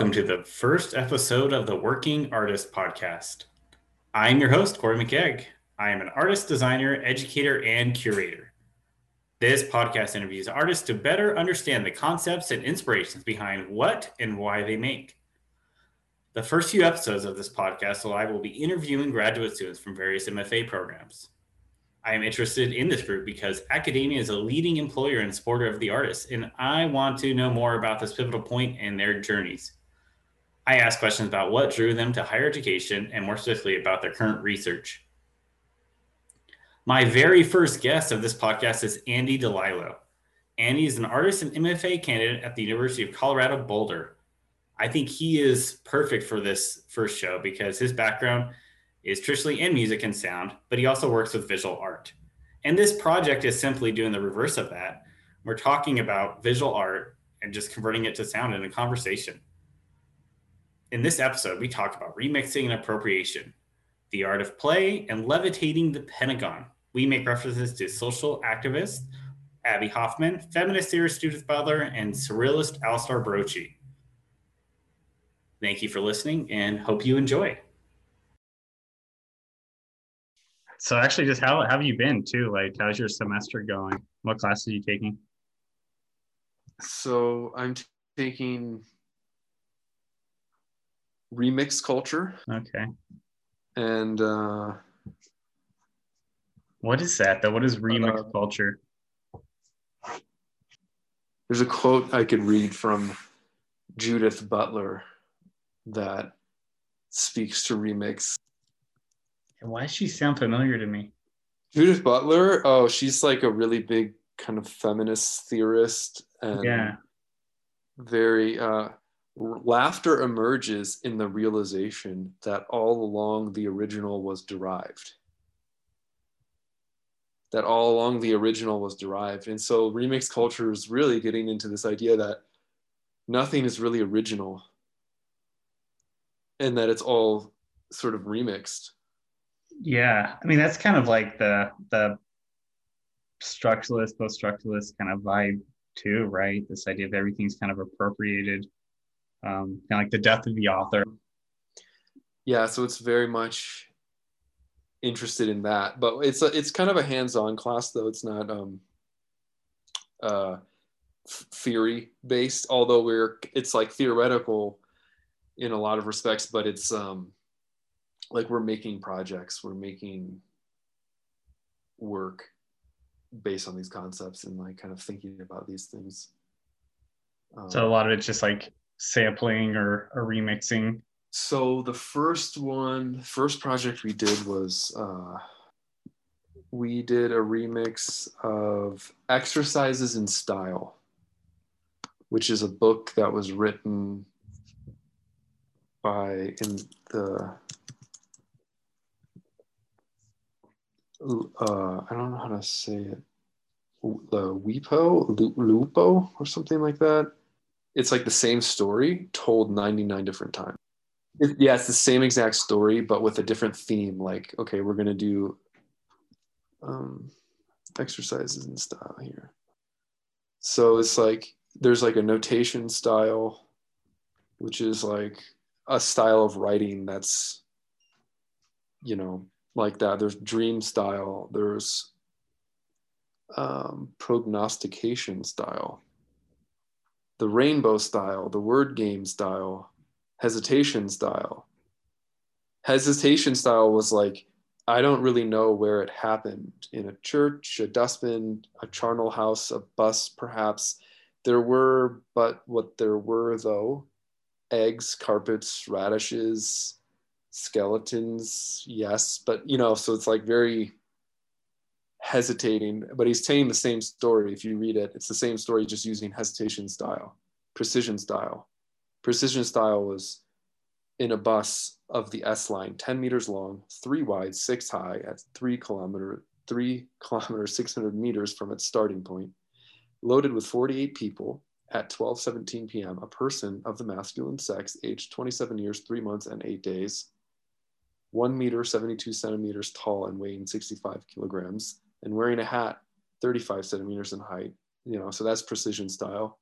welcome to the first episode of the Working Artist Podcast. I'm your host, Corey McKegg. I am an artist, designer, educator, and curator. This podcast interviews artists to better understand the concepts and inspirations behind what and why they make. The first few episodes of this podcast, I will be interviewing graduate students from various MFA programs. I am interested in this group because academia is a leading employer and supporter of the artists, and I want to know more about this pivotal point and their journeys. I ask questions about what drew them to higher education and more specifically about their current research. My very first guest of this podcast is Andy Dilalo. Andy is an artist and MFA candidate at the University of Colorado Boulder. I think he is perfect for this first show because his background is traditionally in music and sound, but he also works with visual art. And this project is simply doing the reverse of that. We're talking about visual art and just converting it to sound in a conversation. In this episode, we talk about remixing and appropriation, the art of play, and levitating the Pentagon. We make references to social activist Abbie Hoffman, feminist theorist Judith Butler, and surrealist Alastair Brotchie. Thank you for listening and hope you enjoy. So actually, just how, how have you been too? Like, how's your semester going? What classes are you taking? So I'm t- taking remix culture. Okay. And uh, what is that though? What is remix uh, culture? There's a quote I could read from Judith Butler that speaks to remix and why does she sound familiar to me? Judith Butler. Oh, she's like a really big kind of feminist theorist and yeah. very uh, laughter emerges in the realization that all along the original was derived. That all along the original was derived. And so remix culture is really getting into this idea that nothing is really original and that it's all sort of remixed yeah, I mean that's kind of like the the structuralist, post-structuralist kind of vibe too, right? This idea of everything's kind of appropriated, um, kind of like the death of the author. Yeah, so it's very much interested in that, but it's a, it's kind of a hands-on class though. It's not um, uh, theory based, although we're it's like theoretical in a lot of respects, but it's um, like we're making projects we're making work based on these concepts and like kind of thinking about these things um, so a lot of it's just like sampling or, or remixing so the first one first project we did was uh, we did a remix of exercises in style which is a book that was written by in the uh, I don't know how to say it, the Wipo, Lupo, or something like that. It's like the same story told 99 different times. It, yeah, it's the same exact story, but with a different theme. Like, okay, we're gonna do um, exercises and style here. So it's like there's like a notation style, which is like a style of writing that's, you know, like that. There's dream style. There's um, prognostication style, the rainbow style, the word game style, hesitation style. Hesitation style was like, I don't really know where it happened in a church, a dustbin, a charnel house, a bus, perhaps. There were, but what there were though, eggs, carpets, radishes, skeletons yes but you know so it's like very hesitating but he's telling the same story. If you read it it's the same story just using hesitation style precision style. Precision style was in a bus of the s line 10 meters long three wide six high at three kilometer three kilometers 600 meters from its starting point. Loaded with 48 people at 12:17 p.m. a person of the masculine sex aged 27 years 3 months and 8 days. One meter, 72 centimeters tall and weighing 65 kilograms, and wearing a hat 35 centimeters in height. You know, so that's precision style.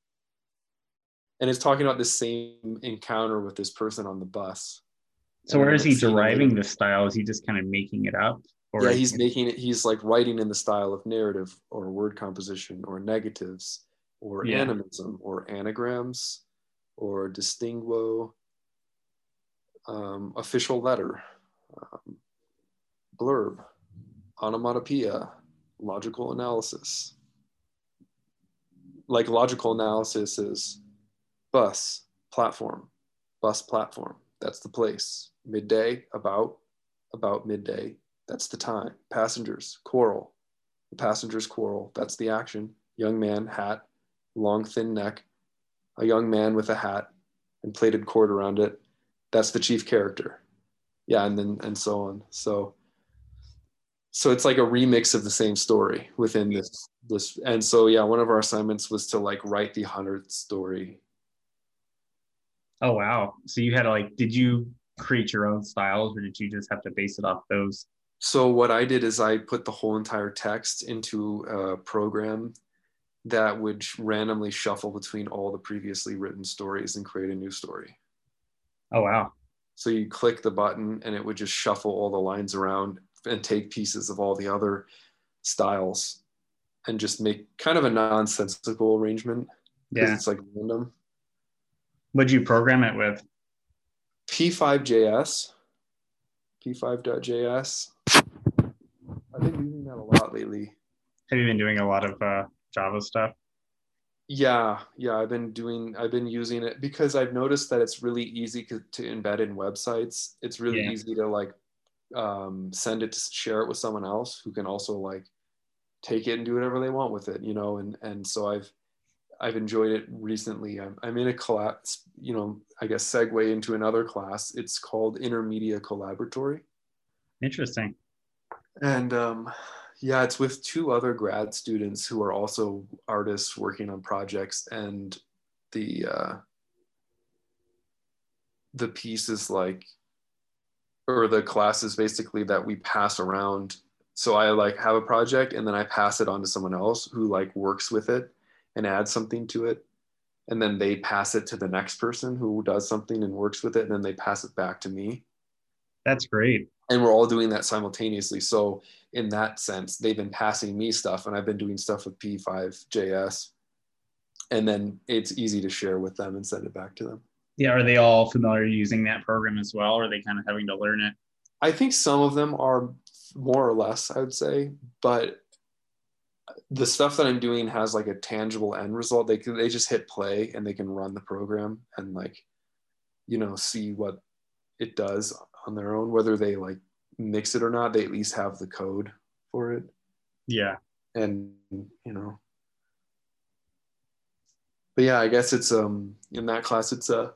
And it's talking about the same encounter with this person on the bus. So where is he deriving the style? Is he just kind of making it up? Or yeah, he's making it. He's like writing in the style of narrative or word composition or negatives or yeah. animism or anagrams or distinguo, um, official letter, um, blurb, onomatopoeia, logical analysis. Like logical analysis is bus, platform, bus platform. That's the place. Midday, about, about midday. That's the time. Passengers, quarrel. The passengers quarrel. That's the action. Young man, hat, long, thin neck. A young man with a hat and plaited cord around it. That's the chief character. Yeah, and then and so on. So so it's like a remix of the same story within this this and so yeah one of our assignments was to like write the 100th story. Oh wow. So you had to like did you create your own styles or did you just have to base it off those? So what i did is i put the whole entire text into a program that would randomly shuffle between all the previously written stories and create a new story. Oh wow. So you click the button and it would just shuffle all the lines around and take pieces of all the other styles and just make kind of a nonsensical arrangement. Yeah. It's like random. What'd you program it with? P5JS. P5.js. I've been using that a lot lately. Have you been doing a lot of uh, Java stuff? Yeah, yeah, I've been doing, I've been using it because I've noticed that it's really easy to, embed in websites. It's really yeah. easy to like um, send it to share it with someone else who can also like take it and do whatever they want with it, you know. And and so I've I've enjoyed it recently. I'm, I'm in a class, you know, I guess segue into another class. It's called Intermedia Collaboratory. Interesting. And um, yeah, it's with two other grad students who are also artists working on projects, and the uh, the piece is like or the classes basically that we pass around. So i like have a project and then i pass it on to someone else who like works with it and adds something to it. And then they pass it to the next person who does something and works with it and then they pass it back to me. That's great. And we're all doing that simultaneously. So in that sense they've been passing me stuff and i've been doing stuff with p5js and then it's easy to share with them and send it back to them yeah, are they all familiar using that program as well? Or are they kind of having to learn it? I think some of them are more or less, I would say, but the stuff that I'm doing has like a tangible end result. They can they just hit play and they can run the program and like, you know, see what it does on their own. Whether they like mix it or not, they at least have the code for it. Yeah. And you know. But yeah, I guess it's um in that class it's a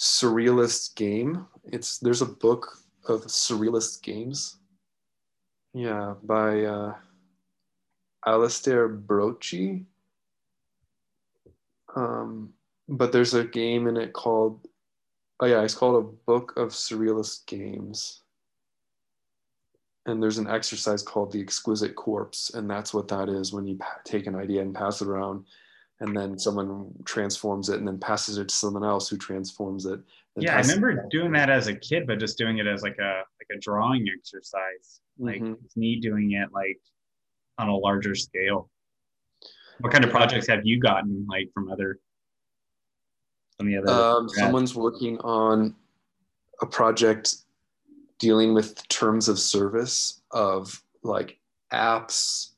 surrealist game. It's there's a book of surrealist games. Yeah, by uh, Alastair Brotchie. Um, but there's a game in it called oh yeah, it's called a book of surrealist games. And there's an exercise called the exquisite corpse, and that's what that is when you take an idea and pass it around and then someone transforms it and then passes it to someone else who transforms it. Yeah, I remember doing that as a kid, but just doing it as like a like a drawing exercise. Like mm-hmm. neat doing it like on a larger scale. What kind of projects have you gotten like from other from the other? Um, someone's working on a project dealing with terms of service of like apps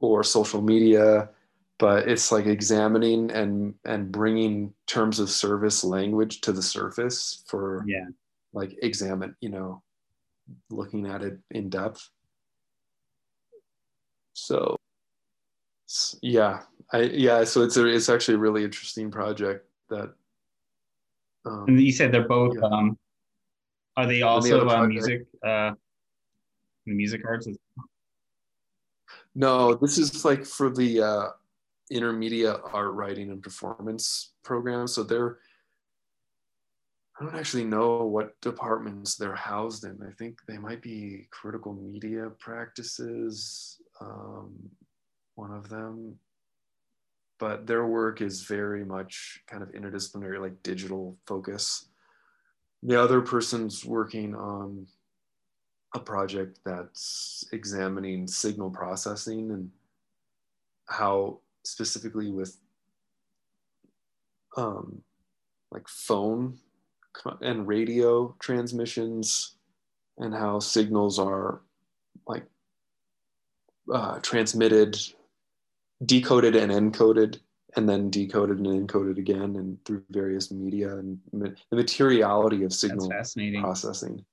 or social media but it's like examining and and bringing terms of service language to the surface for yeah. like examine you know looking at it in depth. So yeah i yeah so it's a, it's actually a really interesting project that um, and you said they're both yeah. um are they also the uh, music uh the music arts no this is like for the uh intermedia art writing and performance program. So they're, I don't actually know what departments they're housed in. I think they might be critical media practices, um, one of them. But their work is very much kind of interdisciplinary, like digital focus. The other person's working on a project that's examining signal processing and how specifically with um, like phone and radio transmissions and how signals are like uh, transmitted decoded and encoded and then decoded and encoded again and through various media and ma- the materiality of signal That's fascinating. processing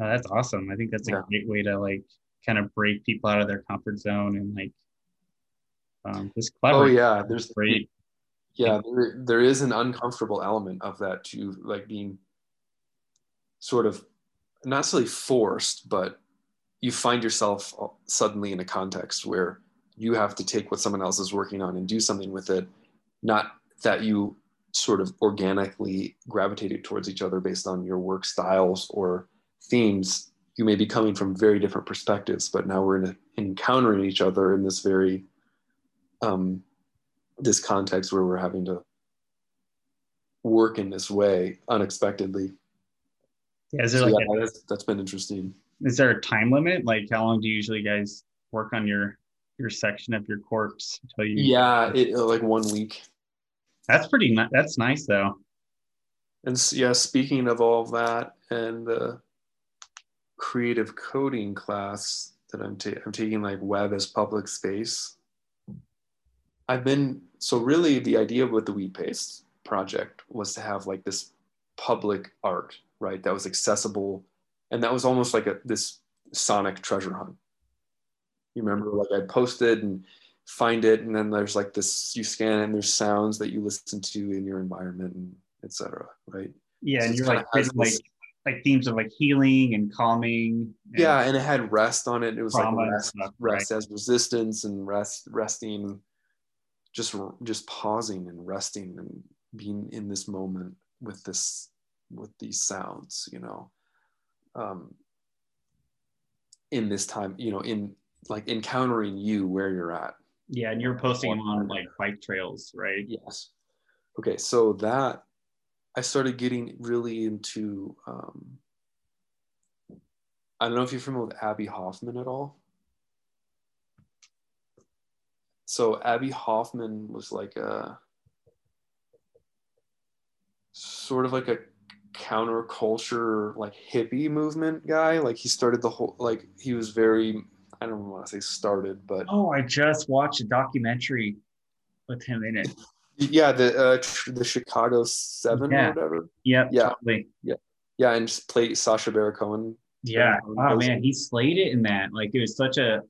Oh, that's awesome. I think that's a Yeah. great way to like kind of break people out of their comfort zone and like um, just oh yeah there's Great. yeah there, there is an uncomfortable element of that too like being sort of not necessarily forced but you find yourself suddenly in a context where you have to take what someone else is working on and do something with it not that you sort of organically gravitated towards each other based on your work styles or themes you may be coming from very different perspectives but now we're in a, encountering each other in this very um, this context where we're having to work in this way unexpectedly. Yeah, is there So like yeah, a, that's, that's been interesting. is there a time limit? Like how long do you usually guys work on your your section of your corpse until you Yeah, it, like one week. that's pretty ni- that's nice though. And yeah, speaking of all of that and the creative coding class that I'm, ta- I'm taking, like web as public space. I've been so really the idea with the wheat paste project was to have like this public art, right? That was accessible, and that was almost like a this sonic treasure hunt. You remember, like I posted and find it, and then there's like this you scan and there's sounds that you listen to in your environment, and etc. Right? Yeah, So and you're like has like like themes of like healing and calming. and yeah and it had rest on it it was like rest, rest as resistance and rest resting just just pausing and resting and being in this moment with this with these sounds you know? Um in this time you know in like encountering you where you're at. Yeah, and you're posting them on like bike trails, right? yes. Okay so that i started getting really into um i don't know if you're familiar with abbie hoffman at all so abbie hoffman was like a sort of like a counterculture like hippie movement guy like he started the whole like he was very i don't want to say started but Oh, I just watched a documentary with him in it. yeah the uh tr- the chicago seven Yeah. or whatever Yep, Yeah. totally. yeah and just play sacha baron cohen Yeah. Yeah. Oh man, he slayed it in that. Like it was such a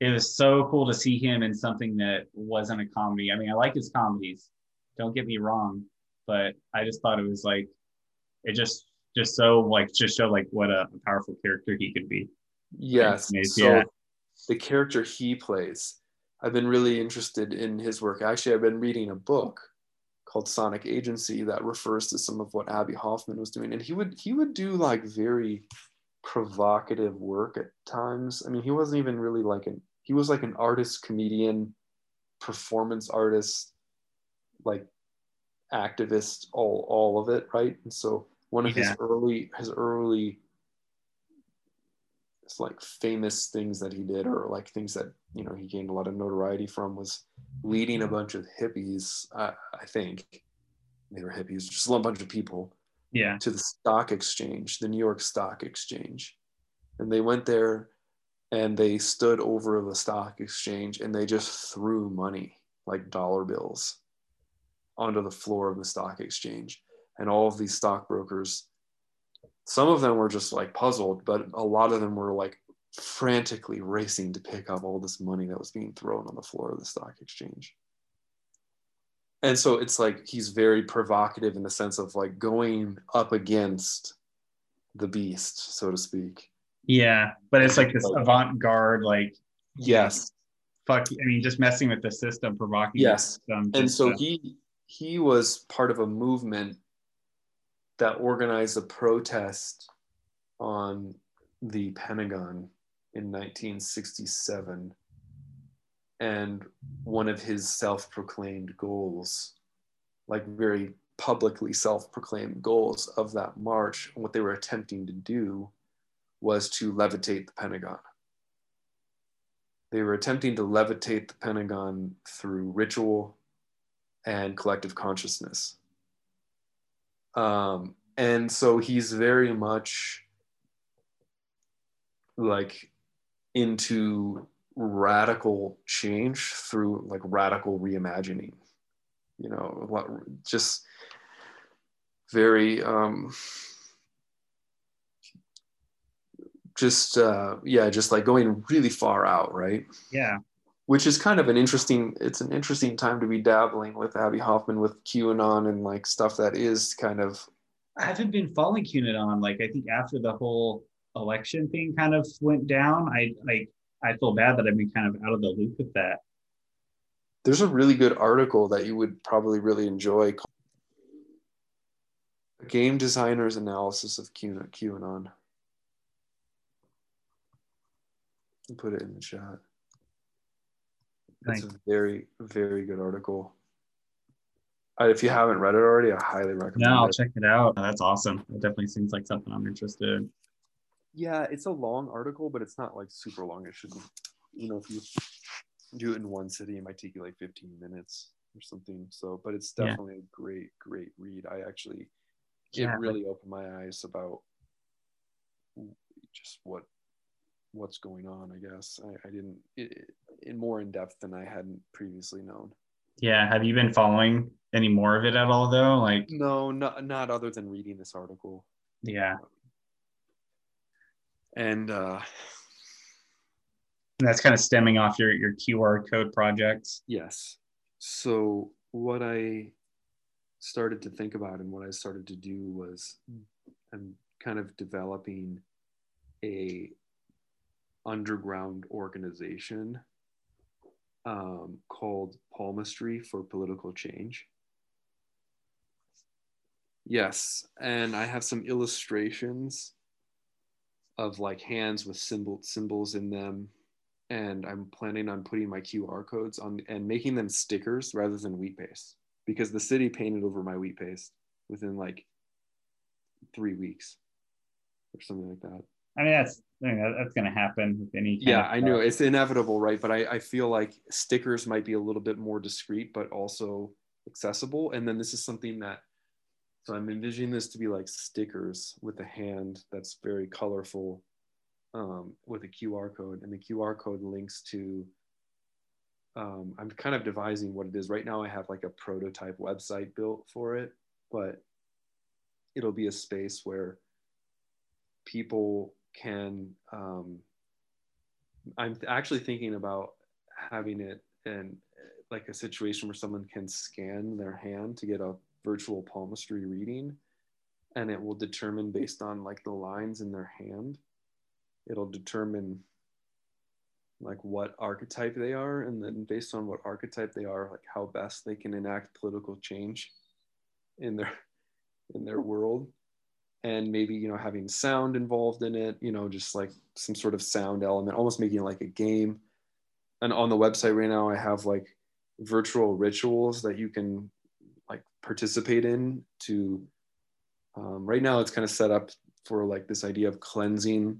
it was so cool to see him in something that wasn't a comedy. I mean, I like his comedies. Don't get me wrong, but I just thought it was like it just just so like just show like what a powerful character he could be. Yes. So yeah. the character he plays, I've been really interested in his work. Actually, I've been reading a book called Sonic Agency that refers to some of what Abbie Hoffman was doing. And he would he would do like very provocative work at times. I mean, he wasn't even really like an he was like an artist, comedian, performance artist, like activist, all all of it, right? And so one of Yeah. his early his early it's like famous things that he did or like things that you know he gained a lot of notoriety from was leading a bunch of hippies i, I think they were hippies just a bunch of people Yeah. to the stock exchange the new york stock exchange and they went there and they stood over the stock exchange and they just threw money like dollar bills onto the floor of the stock exchange and all of these stockbrokers some of them were just like puzzled, but a lot of them were like frantically racing to pick up all this money that was being thrown on the floor of the stock exchange. And so it's like he's very provocative in the sense of like going up against the beast, so to speak. Yeah. But it's like this avant-garde, like Yes. fuck I mean just messing with the system, provoking Yes. system. And so to- he he was part of a movement that organized a protest on the Pentagon in 1967. And one of his self proclaimed goals, like very publicly self proclaimed goals of that march, and what they were attempting to do was to levitate the Pentagon. They were attempting to levitate the Pentagon through ritual and collective consciousness. Um, and so he's very much like into radical change through like radical reimagining you know what just very um just uh yeah just like going really far out right? Yeah. Which is kind of an interesting it's an interesting time to be dabbling with abbie hoffman with qanon and like stuff that is kind of i haven't been following qanon like i think after the whole election thing kind of went down i like i feel bad that i've been kind of out of the loop with that. There's a really good article that you would probably really enjoy called a game designer's analysis of qanon. I'll put it in the chat. It's a very very good article. Uh, if you haven't read it already i highly recommend it. no i'll it. check it out. That's awesome. It definitely seems like something i'm interested in yeah it's a long article but it's not like super long. It shouldn't you know if you do it in one sitting it might take you like 15 minutes or something. So but it's definitely yeah. a great great read. I actually yeah. it really opened my eyes about just what what's going on i guess. I, I didn't it, in more in depth than i hadn't previously known. Yeah. Have you been following any more of it at all though? Like no not not other than reading this article. Yeah and uh and that's kind of stemming off your your qr code projects? Yes. So what i started to think about and what i started to do was i'm kind of developing a underground organization um, called palmistry for political change. Yes. And i have some illustrations of like hands with symbol symbols in them and I'm planning on putting my QR codes on and making them stickers rather than wheat paste because the city painted over my wheat paste within like three weeks or something like that. I mean, that's I mean, that's going to happen with any. yeah, I know it's inevitable, right? But I, I feel like stickers might be a little bit more discreet, but also accessible. And then this is something that, so I'm envisioning this to be like stickers with a hand that's very colorful um, with a QR code, and the QR code links to. Um, I'm kind of devising what it is right now. I have like a prototype website built for it, but it'll be a space where people can. Um, I'm actually thinking about having it in like a situation where someone can scan their hand to get a virtual palmistry reading and it will determine based on like the lines in their hand. It'll determine like what archetype they are and then based on what archetype they are like how best they can enact political change in their in their world. And maybe you know having sound involved in it you know just like some sort of sound element almost making it like a game. And on the website right now i have like virtual rituals that you can like participate in to um, right now it's kind of set up for like this idea of cleansing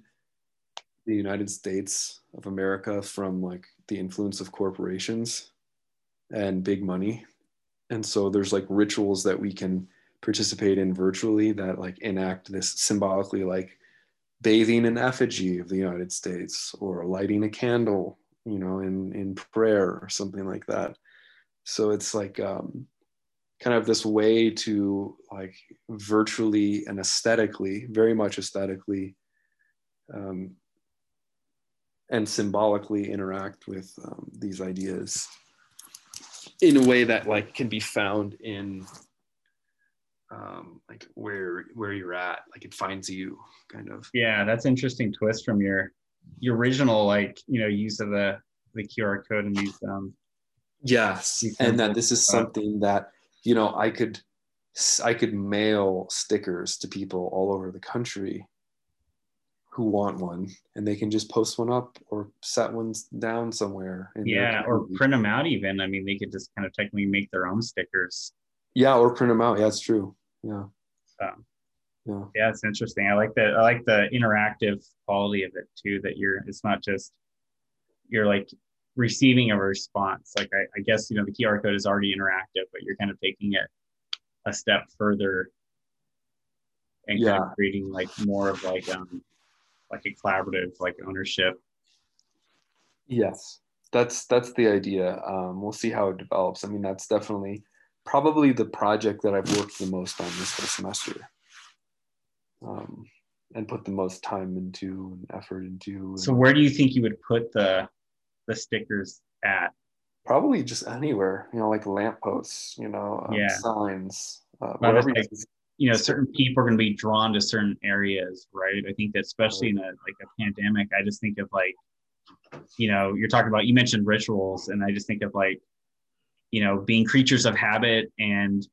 the United States of America from like the influence of corporations and big money. And so there's like rituals that we can participate in virtually that like enact this symbolically like bathing in effigy of the United States or lighting a candle, you know, in in prayer or something like that. So it's like um, kind of this way to like virtually and aesthetically, very much aesthetically, um, and symbolically interact with um, these ideas in a way that like can be found in um, like where where you're at like it finds you kind of. Yeah that's interesting twist from your your original like you know use of the the qr code and these um yes and that this is something that you know i could i could mail stickers to people all over the country who want one and they can just post one up or set one down somewhere yeah or print them out even. I mean they could just kind of technically make their own stickers. Yeah or print them out. Yeah it's true. Yeah. So, yeah. yeah it's interesting. I like that i like the interactive quality of it too that you're it's not just you're like receiving a response. Like I, I guess you know the qr code is already interactive but you're kind of taking it a step further and yeah. kind of creating like more of like um like a collaborative like ownership. Yes. That's that's the idea. Um, we'll see how it develops. I mean that's definitely probably the project that i've worked the most on this whole semester. Um, and put the most time into and effort into. So where do you think you would put the the stickers at? Probably just anywhere you know like lampposts you know um, yeah. signs uh, whatever like, you know certain people are going to be drawn to certain areas right? I think that especially in a like a pandemic i just think of like you know you're talking about you mentioned rituals and i just think of like you know being creatures of habit and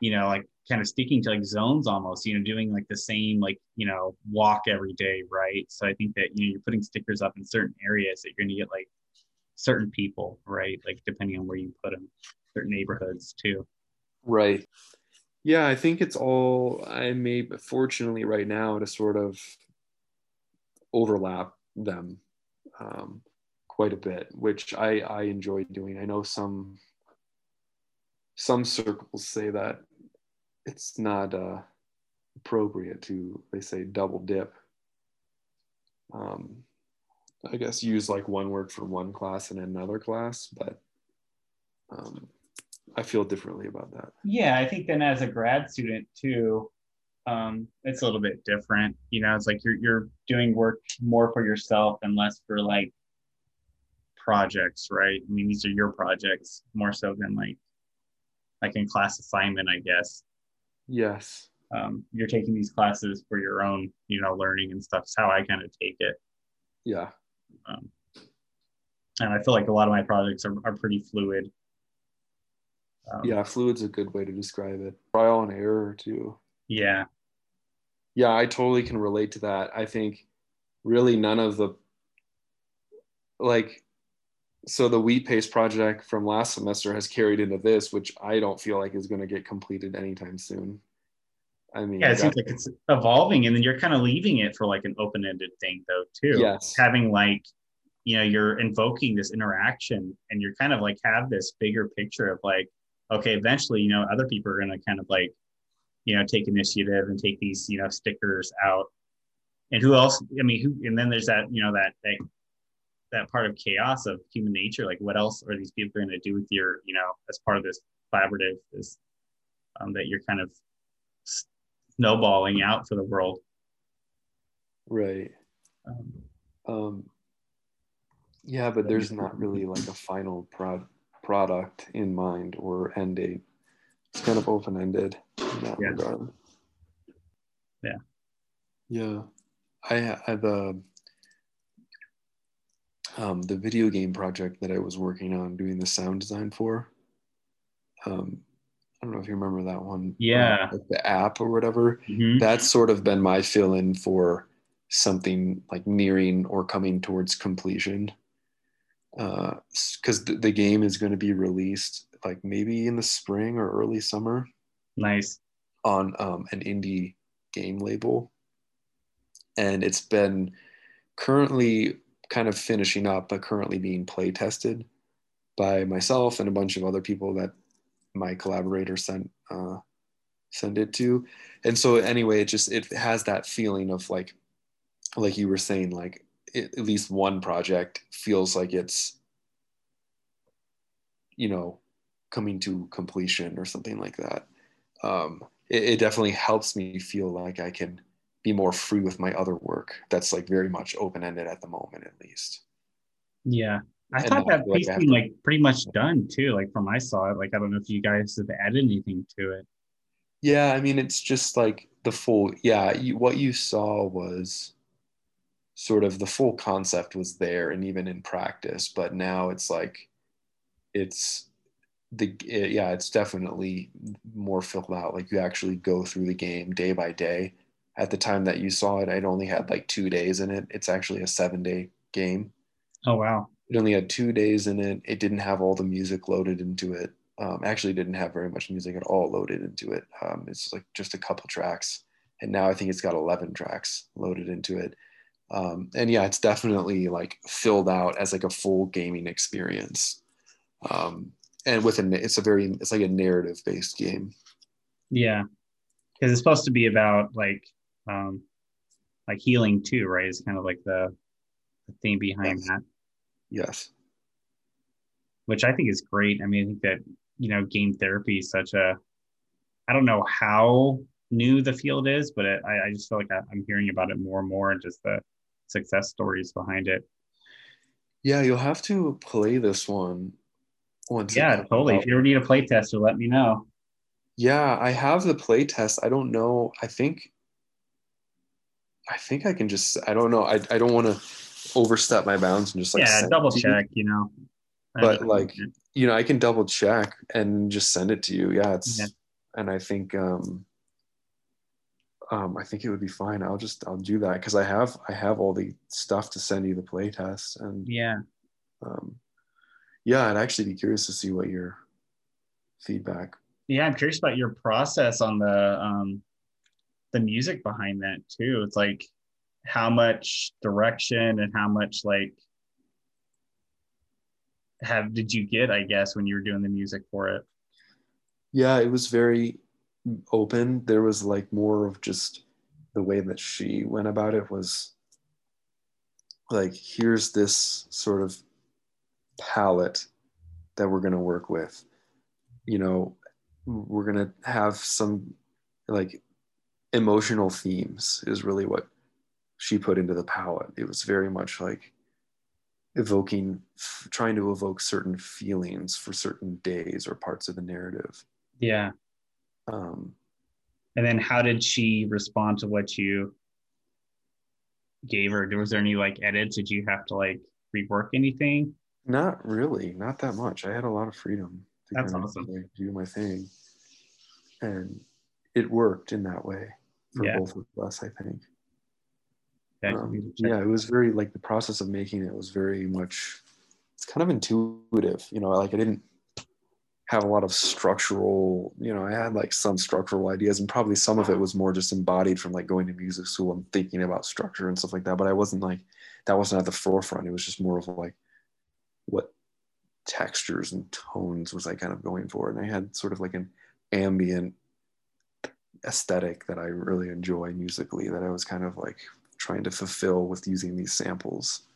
you know like kind of sticking to like zones almost you know doing like the same like you know walk every day right? So i think that you know you're putting stickers up in certain areas that you're going to get like certain people right like depending on where you put them certain neighborhoods too right yeah, I think it's all I may but fortunately right now to sort of overlap them um, quite a bit, which I, I enjoy doing. I know some some circles say that it's not uh, appropriate to they say double dip. Um, I guess use like one word for one class and another class, but um, I feel differently about that. Yeah, I think then as a grad student too, um, it's a little bit different. You know, it's like you're you're doing work more for yourself and less for like projects, right? I mean, these are your projects more so than like like in class assignment, I guess. Yes. Um, you're taking these classes for your own, you know, learning and stuff. Is how I kind of take it. Yeah. Um, and I feel like a lot of my projects are, are pretty fluid. Um, yeah, fluid's a good way to describe it. Trial and error too. Yeah. Yeah, I totally can relate to that. I think really none of the like so the wheat paste project from last semester has carried into this, which I don't feel like is going to get completed anytime soon. I mean, yeah, it seems like it's evolving, and then you're kind of leaving it for like an open-ended thing, though, too. Yes, having like, you know, you're invoking this interaction, and you're kind of like have this bigger picture of like, okay, eventually, you know, other people are going to kind of like, you know, take initiative and take these, you know, stickers out. And who else? I mean, who? And then there's that, you know, that that that part of chaos of human nature. Like, what else are these people going to do with your, you know, as part of this collaborative is um, that you're kind of snowballing out for the world. Right. Um, um, yeah, but there's not really like a final product product in mind or end date. It's kind of open ended in that yeah. regard. Yeah. Yeah. I have a um, the video game project that I was working on doing the sound design for. Um, I don't know if you remember that one. Yeah. like the app or whatever. Mm-hmm. That's sort of been my fill in for something like nearing or coming towards completion because uh, the, the game is going to be released like maybe in the spring or early summer. Nice. On um, an indie game label. And it's been currently kind of finishing up, but currently being play tested by myself and a bunch of other people that my collaborator sent uh, send it to. And so anyway, it just it has that feeling of like like you were saying, like at least one project feels like it's you know coming to completion or something like that. Um, it, it, definitely helps me feel like i can be more free with my other work that's like very much open-ended at the moment at least. Yeah i thought that piece seemed like pretty much done too like from i saw it like i don't know if you guys have added anything to it yeah i mean it's just like the full yeah you, what you saw was sort of the full concept was there and even in practice but now it's like it's the eh, yeah, it's definitely more filled out. Like you actually go through the game day by day. At the time that you saw it, I'd only had like two days in it. It's actually a seven day game. Oh wow! It only had two days in it. It didn't have all the music loaded into it. Um, actually, didn't have very much music at all loaded into it. Um, it's like just a couple tracks, and now I think it's got eleven tracks loaded into it. Um, and yeah, it's definitely like filled out as like a full gaming experience. Um, and with a, it's a very, it's like a narrative based game. Yeah, because it's supposed to be about like, um, like healing too, right? It's kind of like the, the theme behind yes. that. Yes. Which I think is great. I mean, I think that you know, game therapy is such a, I don't know how new the field is, but it, I, I just feel like I, I'm hearing about it more and more, and just the success stories behind it. Yeah, you'll have to play this one once. Yeah, totally. If you ever need a play tester, let me know. Yeah, I have the play test. I don't know. I think I think I can just I don't know. I, I don't want to overstep my bounds and just like Yeah, double check, you. you know. But like you know, I can double check and just send it to you. Yeah, it's yeah. and I think um um, I think it would be fine. I'll just I'll do that because I have I have all the stuff to send you the play test and yeah, um, yeah. I'd actually be curious to see what your feedback. Yeah, I'm curious about your process on the um, the music behind that too. It's like how much direction and how much like have did you get? I guess when you were doing the music for it. Yeah, it was very open. There was like more of just the way that she went about it was like, here's this sort of palette that we're going to work with. You know, we're going to have some like emotional themes, is really what she put into the palette. It was very much like evoking, trying to evoke certain feelings for certain days or parts of the narrative. Yeah. Um, and then how did she respond to what you gave her? Was there any like edits? Did you have to like rework anything? Not really, not that much. I had a lot of freedom to That's kind awesome. like, do my thing, and it worked in that way for yeah. both of us. I think. Um, yeah, it was very like the process of making it was very much. It's kind of intuitive, you know. Like I didn't have a lot of structural you know i had like some structural ideas and probably some of it was more just embodied from like going to music school and thinking about structure and stuff like that but i wasn't like that wasn't at the forefront it was just more of like what textures and tones was i kind of going for and i had sort of like an ambient aesthetic that i really enjoy musically that i was kind of like trying to fulfill with using these samples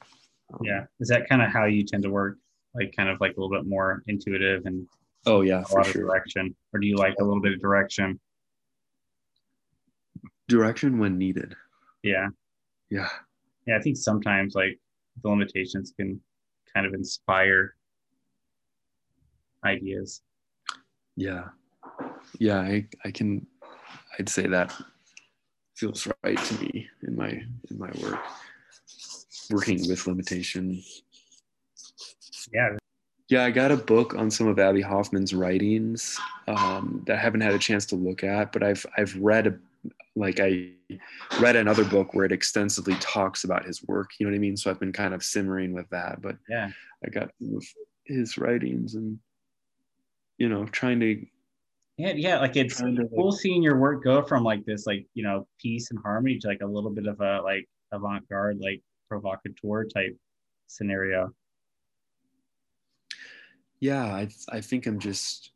um, yeah is that kind of how you tend to work like kind of like a little bit more intuitive and Oh yeah, a lot sure. of direction, or do you like a little bit of direction? Direction when needed. Yeah. Yeah. Yeah, I think sometimes like the limitations can kind of inspire ideas. Yeah. Yeah, I, I can I'd say that feels right to me in my in my work. Working with limitation. Yeah, yeah, I got a book on some of abbie Hoffman's writings um, that I haven't had a chance to look at, but I've I've read a, like I read another book where it extensively talks about his work. You know what I mean? So I've been kind of simmering with that. But yeah, I got his writings and you know trying to yeah yeah like it's to, cool like, seeing your work go from like this like you know peace and harmony to like a little bit of a like avant-garde like provocateur type scenario. Yeah I, I think i'm just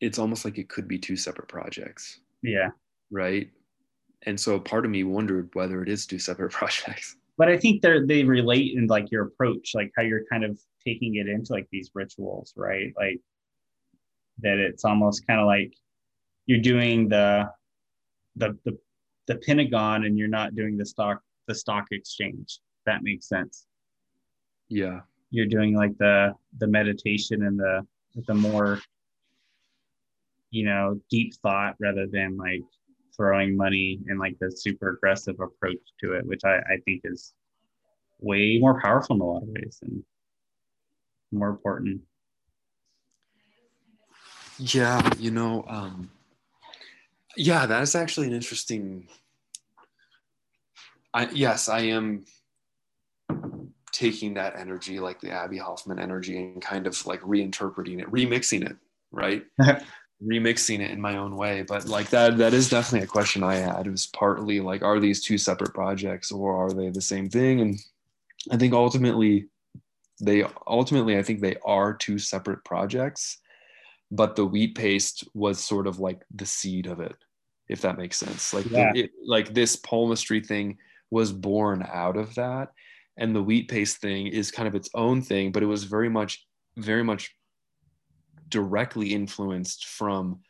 it's almost like it could be two separate projects. Yeah. Right? And so part of me wondered whether it is two separate projects. But i think they're they relate in like your approach like how you're kind of taking it into like these rituals right? Like that it's almost kind of like you're doing the the the, the pentagon and you're not doing the stock the stock exchange. That makes sense. Yeah. You're doing like the the meditation and the the more you know deep thought rather than like throwing money and like the super aggressive approach to it which i i think is way more powerful in a lot of ways and more important Yeah, you know, um, yeah, that is actually an interesting. I yes, I am taking that energy, like the Abbie Hoffman energy, and kind of like reinterpreting it, remixing it, right? remixing it in my own way. But like that, that is definitely a question I had. It was partly like, are these two separate projects or are they the same thing? And I think ultimately, they ultimately, I think they are two separate projects. But the wheat paste was sort of like the seed of it, if that makes sense. Like, Yeah. the, it, like this palmistry thing was born out of that, and the wheat paste thing is kind of its own thing. But it was very much, very much directly influenced from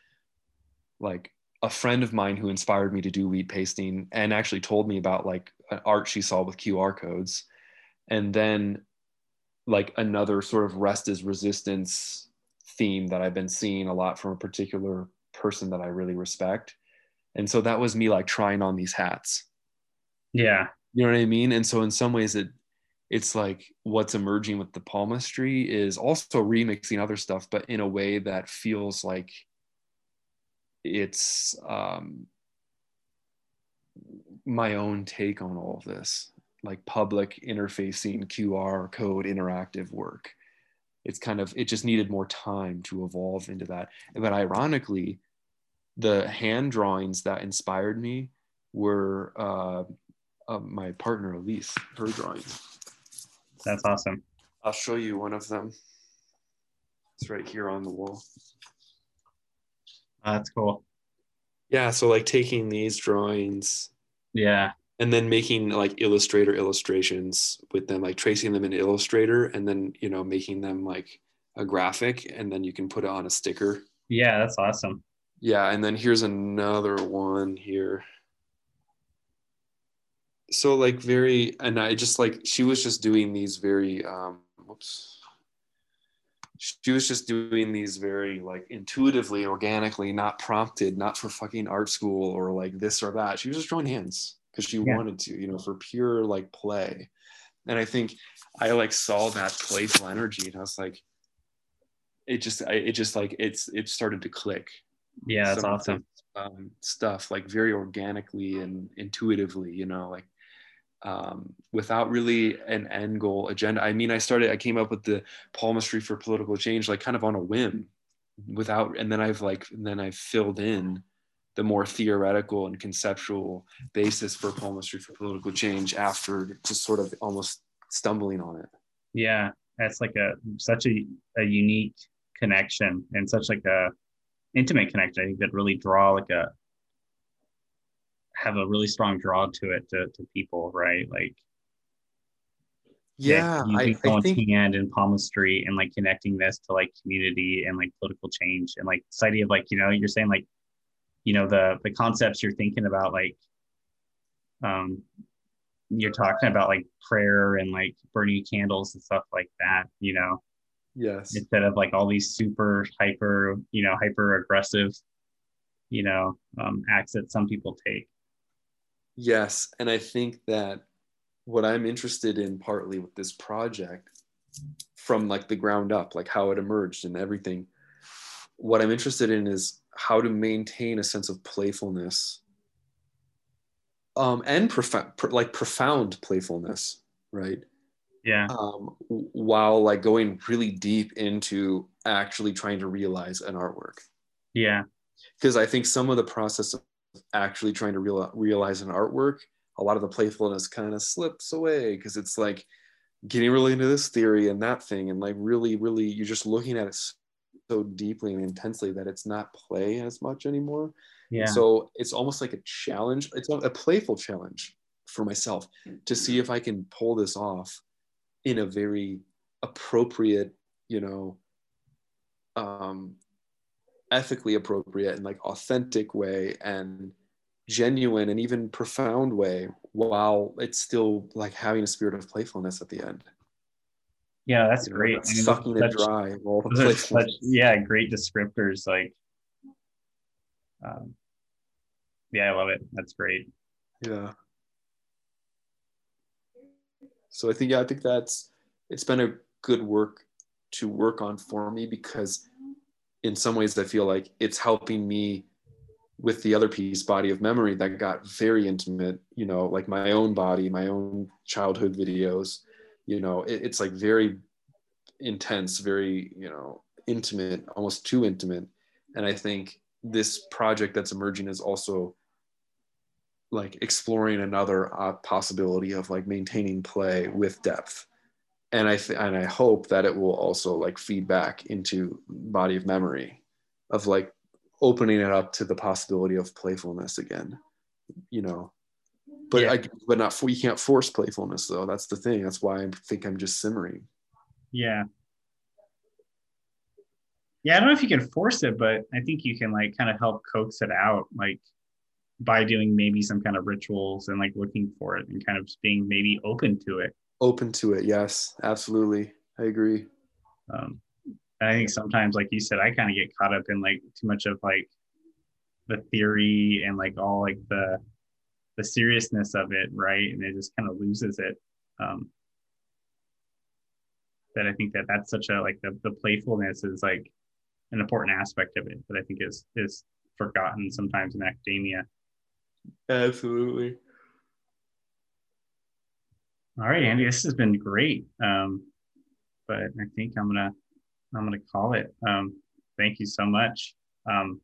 like a friend of mine who inspired me to do wheat pasting and actually told me about like an art she saw with QR codes. And then like another sort of rest is resistance theme that I've been seeing a lot from a particular person that I really respect. And so that was me like trying on these hats. Yeah. You know what I mean? And so in some ways it it's like what's emerging with the palmistry is also remixing other stuff, but in a way that feels like it's um, my own take on all of this, like public interfacing QR code interactive work. It's kind of it just needed more time to evolve into that. But ironically, the hand drawings that inspired me were uh, uh, my partner Elise, her drawings. That's awesome. I'll show you one of them. It's right here on the wall. That's cool. Yeah, so like taking these drawings Yeah. And then making like Illustrator illustrations with them, like tracing them in Illustrator and then, you know, making them like a graphic and then you can put it on a sticker. Yeah. That's awesome. Yeah, and then here's another one here. So like very and I just like she was just doing these very um whoops. She was just doing these very like intuitively, organically, not prompted, not for fucking art school or like this or that. She was just drawing hands because she Yeah. wanted to, you know, for pure like play. And I think I like saw that playful energy and I was like, it just, I, it just like it's, it started to click Yeah. That's some awesome. um, stuff like very organically and intuitively you know like um, without really an end goal agenda i mean i started i came up with the palmistry for political change like kind of on a whim without and then i've like and then i've filled in the more theoretical and conceptual basis for palmistry for political change after just sort of almost stumbling on it Yeah. That's like a such a, a unique connection and such like a intimate connection. I think that really draw like a have a really strong draw to it to, to people, right? Like yeah using I, I someone's think hand in palmistry and like connecting this to like community and like political change and like this idea of like you know you're saying like you know the the concepts you're thinking about like um you're talking about like prayer and like burning candles and stuff like that you know? Yes. Instead of like all these super hyper you know hyper aggressive you know um acts that some people take. Yes, and I think that what I'm interested in partly with this project from like the ground up, like how it emerged and everything, what I'm interested in is how to maintain a sense of playfulness um, and prof- pr- like profound playfulness, right? yeah. Um, while like going really deep into actually trying to realize an artwork. Yeah. Because I think some of the process of actually trying to real, realize an artwork, a lot of the playfulness kind of slips away because it's like getting really into this theory and that thing, and like really, really, you're just looking at it so deeply and intensely that it's not play as much anymore. yeah So it's almost like a challenge. It's a playful challenge for myself to see if I can pull this off in a very appropriate, you know, um, ethically appropriate and like authentic way and genuine and even profound way while it's still like having a spirit of playfulness at the end. Yeah that's You know, great. I mean, sucking it dry all the those such yeah great descriptors like um, yeah i love it. That's great. Yeah. So I think yeah, I think that's it's been a good work to work on for me because in some ways I feel like it's helping me with the other piece, body of memory, that got very intimate, you know, like my own body, my own childhood videos, you know, it, it's like very intense, very, you know, intimate, almost too intimate. And I think this project that's emerging is also like exploring another uh, possibility of like maintaining play with depth and i th- and i hope that it will also like feed back into body of memory of like opening it up to the possibility of playfulness again you know but yeah. I, but not for you can't force playfulness though. That's the thing. That's why i think i'm just simmering. Yeah. Yeah i don't know if you can force it but i think you can like kind of help coax it out like by doing maybe some kind of rituals and like looking for it and kind of being maybe open to it. Open to it yes. Absolutely. I agree. Um, I think sometimes, like you said, I kind of get caught up in like too much of like the theory and like all like the the seriousness of it, right? And it just kind of loses it. Um, that I think that that's such a like the, the playfulness is like an important aspect of it that I think is is forgotten sometimes in academia. Absolutely. All right, Andy, this has been great. Um, but I think I'm gonna I'm going to call it. Um, thank you so much. Um,